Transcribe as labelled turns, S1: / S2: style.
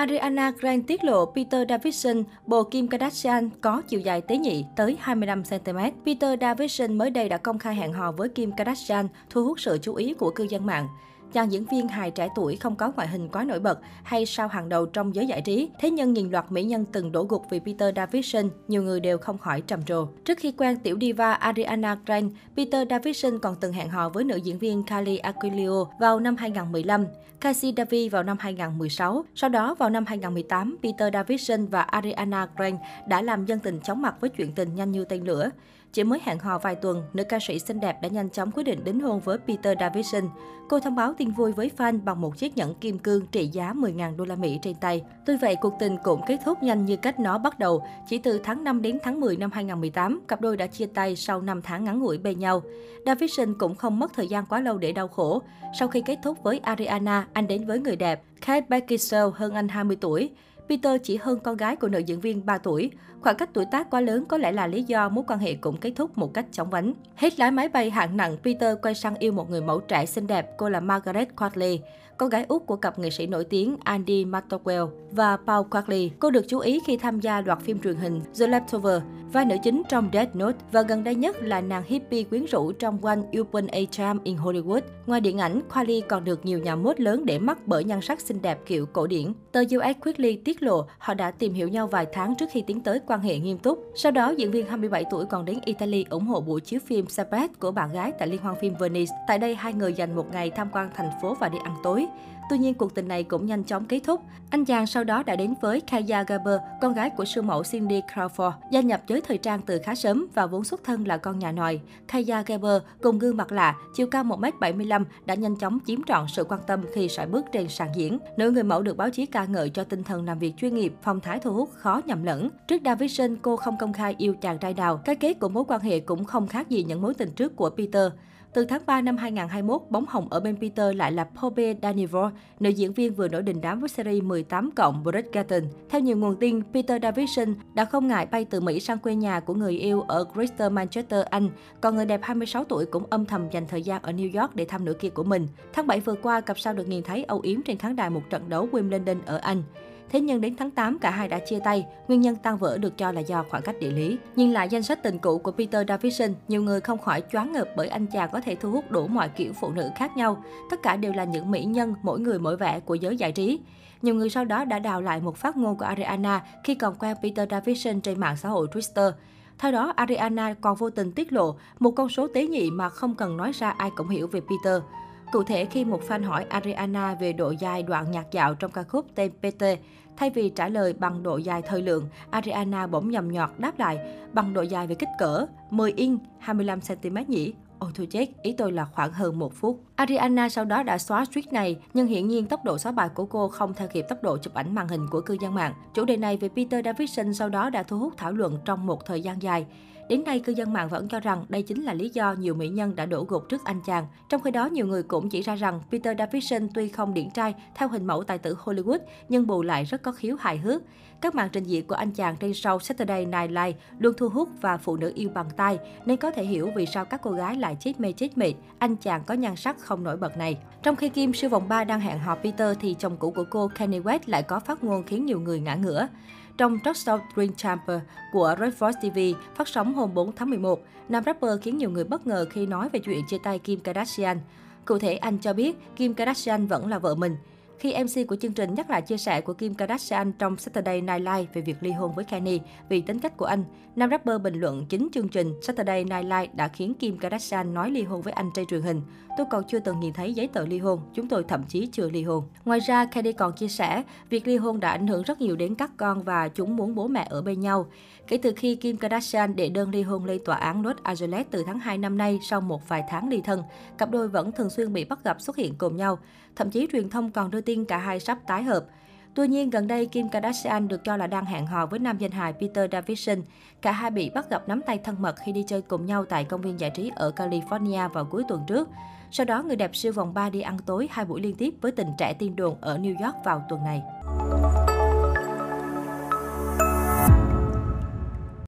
S1: Ariana Grande tiết lộ Peter Davidson, bồ Kim Kardashian có chiều dài tế nhị tới 25cm. Peter Davidson mới đây đã công khai hẹn hò với Kim Kardashian, thu hút sự chú ý của cư dân mạng. Chàng diễn viên hài trẻ tuổi không có ngoại hình quá nổi bật hay sao hàng đầu trong giới giải trí. Thế nhưng nhìn loạt mỹ nhân từng đổ gục vì Peter Davidson, nhiều người đều không khỏi trầm trồ. Trước khi quen tiểu diva Ariana Grande, Peter Davidson còn từng hẹn hò với nữ diễn viên Kylie Aquilio vào năm 2015, Cassie Davy vào năm 2016. Sau đó vào năm 2018, Peter Davidson và Ariana Grande đã làm dân tình chóng mặt với chuyện tình nhanh như tên lửa. Chỉ mới hẹn hò vài tuần, nữ ca sĩ xinh đẹp đã nhanh chóng quyết định đính hôn với Peter Davison. Cô thông báo tin vui với fan bằng một chiếc nhẫn kim cương trị giá 10.000 đô la Mỹ trên tay. Tuy vậy, cuộc tình cũng kết thúc nhanh như cách nó bắt đầu. Chỉ từ tháng 5 đến tháng 10 năm 2018, cặp đôi đã chia tay sau 5 tháng ngắn ngủi bên nhau. Davison cũng không mất thời gian quá lâu để đau khổ. Sau khi kết thúc với Ariana, anh đến với người đẹp Kate Beckinsale hơn anh 20 tuổi. Peter chỉ hơn con gái của nữ diễn viên 3 tuổi. Khoảng cách tuổi tác quá lớn có lẽ là lý do mối quan hệ cũng kết thúc một cách chóng vánh. Hết lái máy bay hạng nặng, Peter quay sang yêu một người mẫu trẻ xinh đẹp, cô là Margaret Qualley, con gái út của cặp nghệ sĩ nổi tiếng Andy McDowell và Paul Qualley. Cô được chú ý khi tham gia loạt phim truyền hình The Leftover, vai nữ chính trong Death Note và gần đây nhất là nàng hippie quyến rũ trong One Upon a Time in Hollywood. Ngoài điện ảnh, Qualley còn được nhiều nhà mốt lớn để mắt bởi nhan sắc xinh đẹp kiểu cổ điển. Tờ US Quickly tiết lộ họ đã tìm hiểu nhau vài tháng trước khi tiến tới quan hệ nghiêm túc. Sau đó, diễn viên 27 tuổi còn đến Italy ủng hộ buổi chiếu phim Sabbath của bạn gái tại Liên hoan phim Venice. Tại đây, hai người dành một ngày tham quan thành phố và đi ăn tối. Tuy nhiên, cuộc tình này cũng nhanh chóng kết thúc. Anh chàng sau đó đã đến với Kaya Gerber, con gái của siêu mẫu Cindy Crawford, gia nhập giới thời trang từ khá sớm và vốn xuất thân là con nhà nòi. Kaya Gerber cùng gương mặt lạ, chiều cao 1m75 đã nhanh chóng chiếm trọn sự quan tâm khi sải bước trên sàn diễn. Nữ người mẫu được báo chí ca ngợi cho tinh thần làm việc chuyên nghiệp, phong thái thu hút khó nhầm lẫn. Trước Davison, cô không công khai yêu chàng trai nào. Cái kết của mối quan hệ cũng không khác gì những mối tình trước của Peter. Từ tháng 3 năm 2021, bóng hồng ở bên Peter lại là Pobe Danivor, nữ diễn viên vừa nổi đình đám với series 18 cộng Bridgerton. Theo nhiều nguồn tin, Peter Davison đã không ngại bay từ Mỹ sang quê nhà của người yêu ở Greater Manchester, Anh. Còn người đẹp 26 tuổi cũng âm thầm dành thời gian ở New York để thăm nửa kia của mình. Tháng 7 vừa qua, cặp sao được nhìn thấy âu yếm trên khán đài một trận đấu Wimbledon ở Anh. Thế nhưng đến tháng 8 cả hai đã chia tay, nguyên nhân tan vỡ được cho là do khoảng cách địa lý. Nhìn lại danh sách tình cũ của Peter Davison, nhiều người không khỏi choáng ngợp bởi anh chàng có thể thu hút đủ mọi kiểu phụ nữ khác nhau. Tất cả đều là những mỹ nhân, mỗi người mỗi vẻ của giới giải trí. Nhiều người sau đó đã đào lại một phát ngôn của Ariana khi còn quen Peter Davison trên mạng xã hội Twitter. Theo đó, Ariana còn vô tình tiết lộ một con số tế nhị mà không cần nói ra ai cũng hiểu về Peter. Cụ thể, khi một fan hỏi Ariana về độ dài đoạn nhạc dạo trong ca khúc tên PT, thay vì trả lời bằng độ dài thời lượng, Ariana bỗng nhầm nhọt đáp lại bằng độ dài về kích cỡ 10 inch 25cm nhỉ? Ôi thôi chết, ý tôi là khoảng hơn một phút. Ariana sau đó đã xóa tweet này, nhưng hiển nhiên tốc độ xóa bài của cô không theo kịp tốc độ chụp ảnh màn hình của cư dân mạng. Chủ đề này về Peter Davidson sau đó đã thu hút thảo luận trong một thời gian dài. Đến nay, cư dân mạng vẫn cho rằng đây chính là lý do nhiều mỹ nhân đã đổ gục trước anh chàng. Trong khi đó, nhiều người cũng chỉ ra rằng Peter Davidson tuy không điển trai theo hình mẫu tài tử Hollywood, nhưng bù lại rất có khiếu hài hước. Các màn trình diễn của anh chàng trên show Saturday Night Live luôn thu hút và phụ nữ yêu bằng tay, nên có thể hiểu vì sao các cô gái lại chết mê chết mệt. Anh chàng có nhan sắc không nổi bật này. Trong khi Kim siêu vòng 3 đang hẹn hò Peter thì chồng cũ của cô Kanye West lại có phát ngôn khiến nhiều người ngã ngửa. Trong talk show Dream Chamber của Red Voice TV phát sóng hôm 4 tháng 11, nam rapper khiến nhiều người bất ngờ khi nói về chuyện chia tay Kim Kardashian. Cụ thể, anh cho biết Kim Kardashian vẫn là vợ mình. Khi MC của chương trình nhắc lại chia sẻ của Kim Kardashian trong Saturday Night Live về việc ly hôn với Kanye vì tính cách của anh, nam rapper bình luận chính chương trình Saturday Night Live đã khiến Kim Kardashian nói ly hôn với anh trên truyền hình. Tôi còn chưa từng nhìn thấy giấy tờ ly hôn, chúng tôi thậm chí chưa ly hôn. Ngoài ra, Kanye còn chia sẻ, việc ly hôn đã ảnh hưởng rất nhiều đến các con và chúng muốn bố mẹ ở bên nhau. Kể từ khi Kim Kardashian đệ đơn ly hôn lên tòa án Los Angeles từ tháng 2 năm nay sau một vài tháng ly thân, cặp đôi vẫn thường xuyên bị bắt gặp xuất hiện cùng nhau. Thậm chí truyền thông còn đưa tin cả hai sắp tái hợp. Tuy nhiên, gần đây Kim Kardashian được cho là đang hẹn hò với nam danh hài Peter Davidson. Cả hai bị bắt gặp nắm tay thân mật khi đi chơi cùng nhau tại công viên giải trí ở California vào cuối tuần trước. Sau đó, người đẹp siêu vòng 3 đi ăn tối hai buổi liên tiếp với tình trẻ tiên đồn ở New York vào tuần này.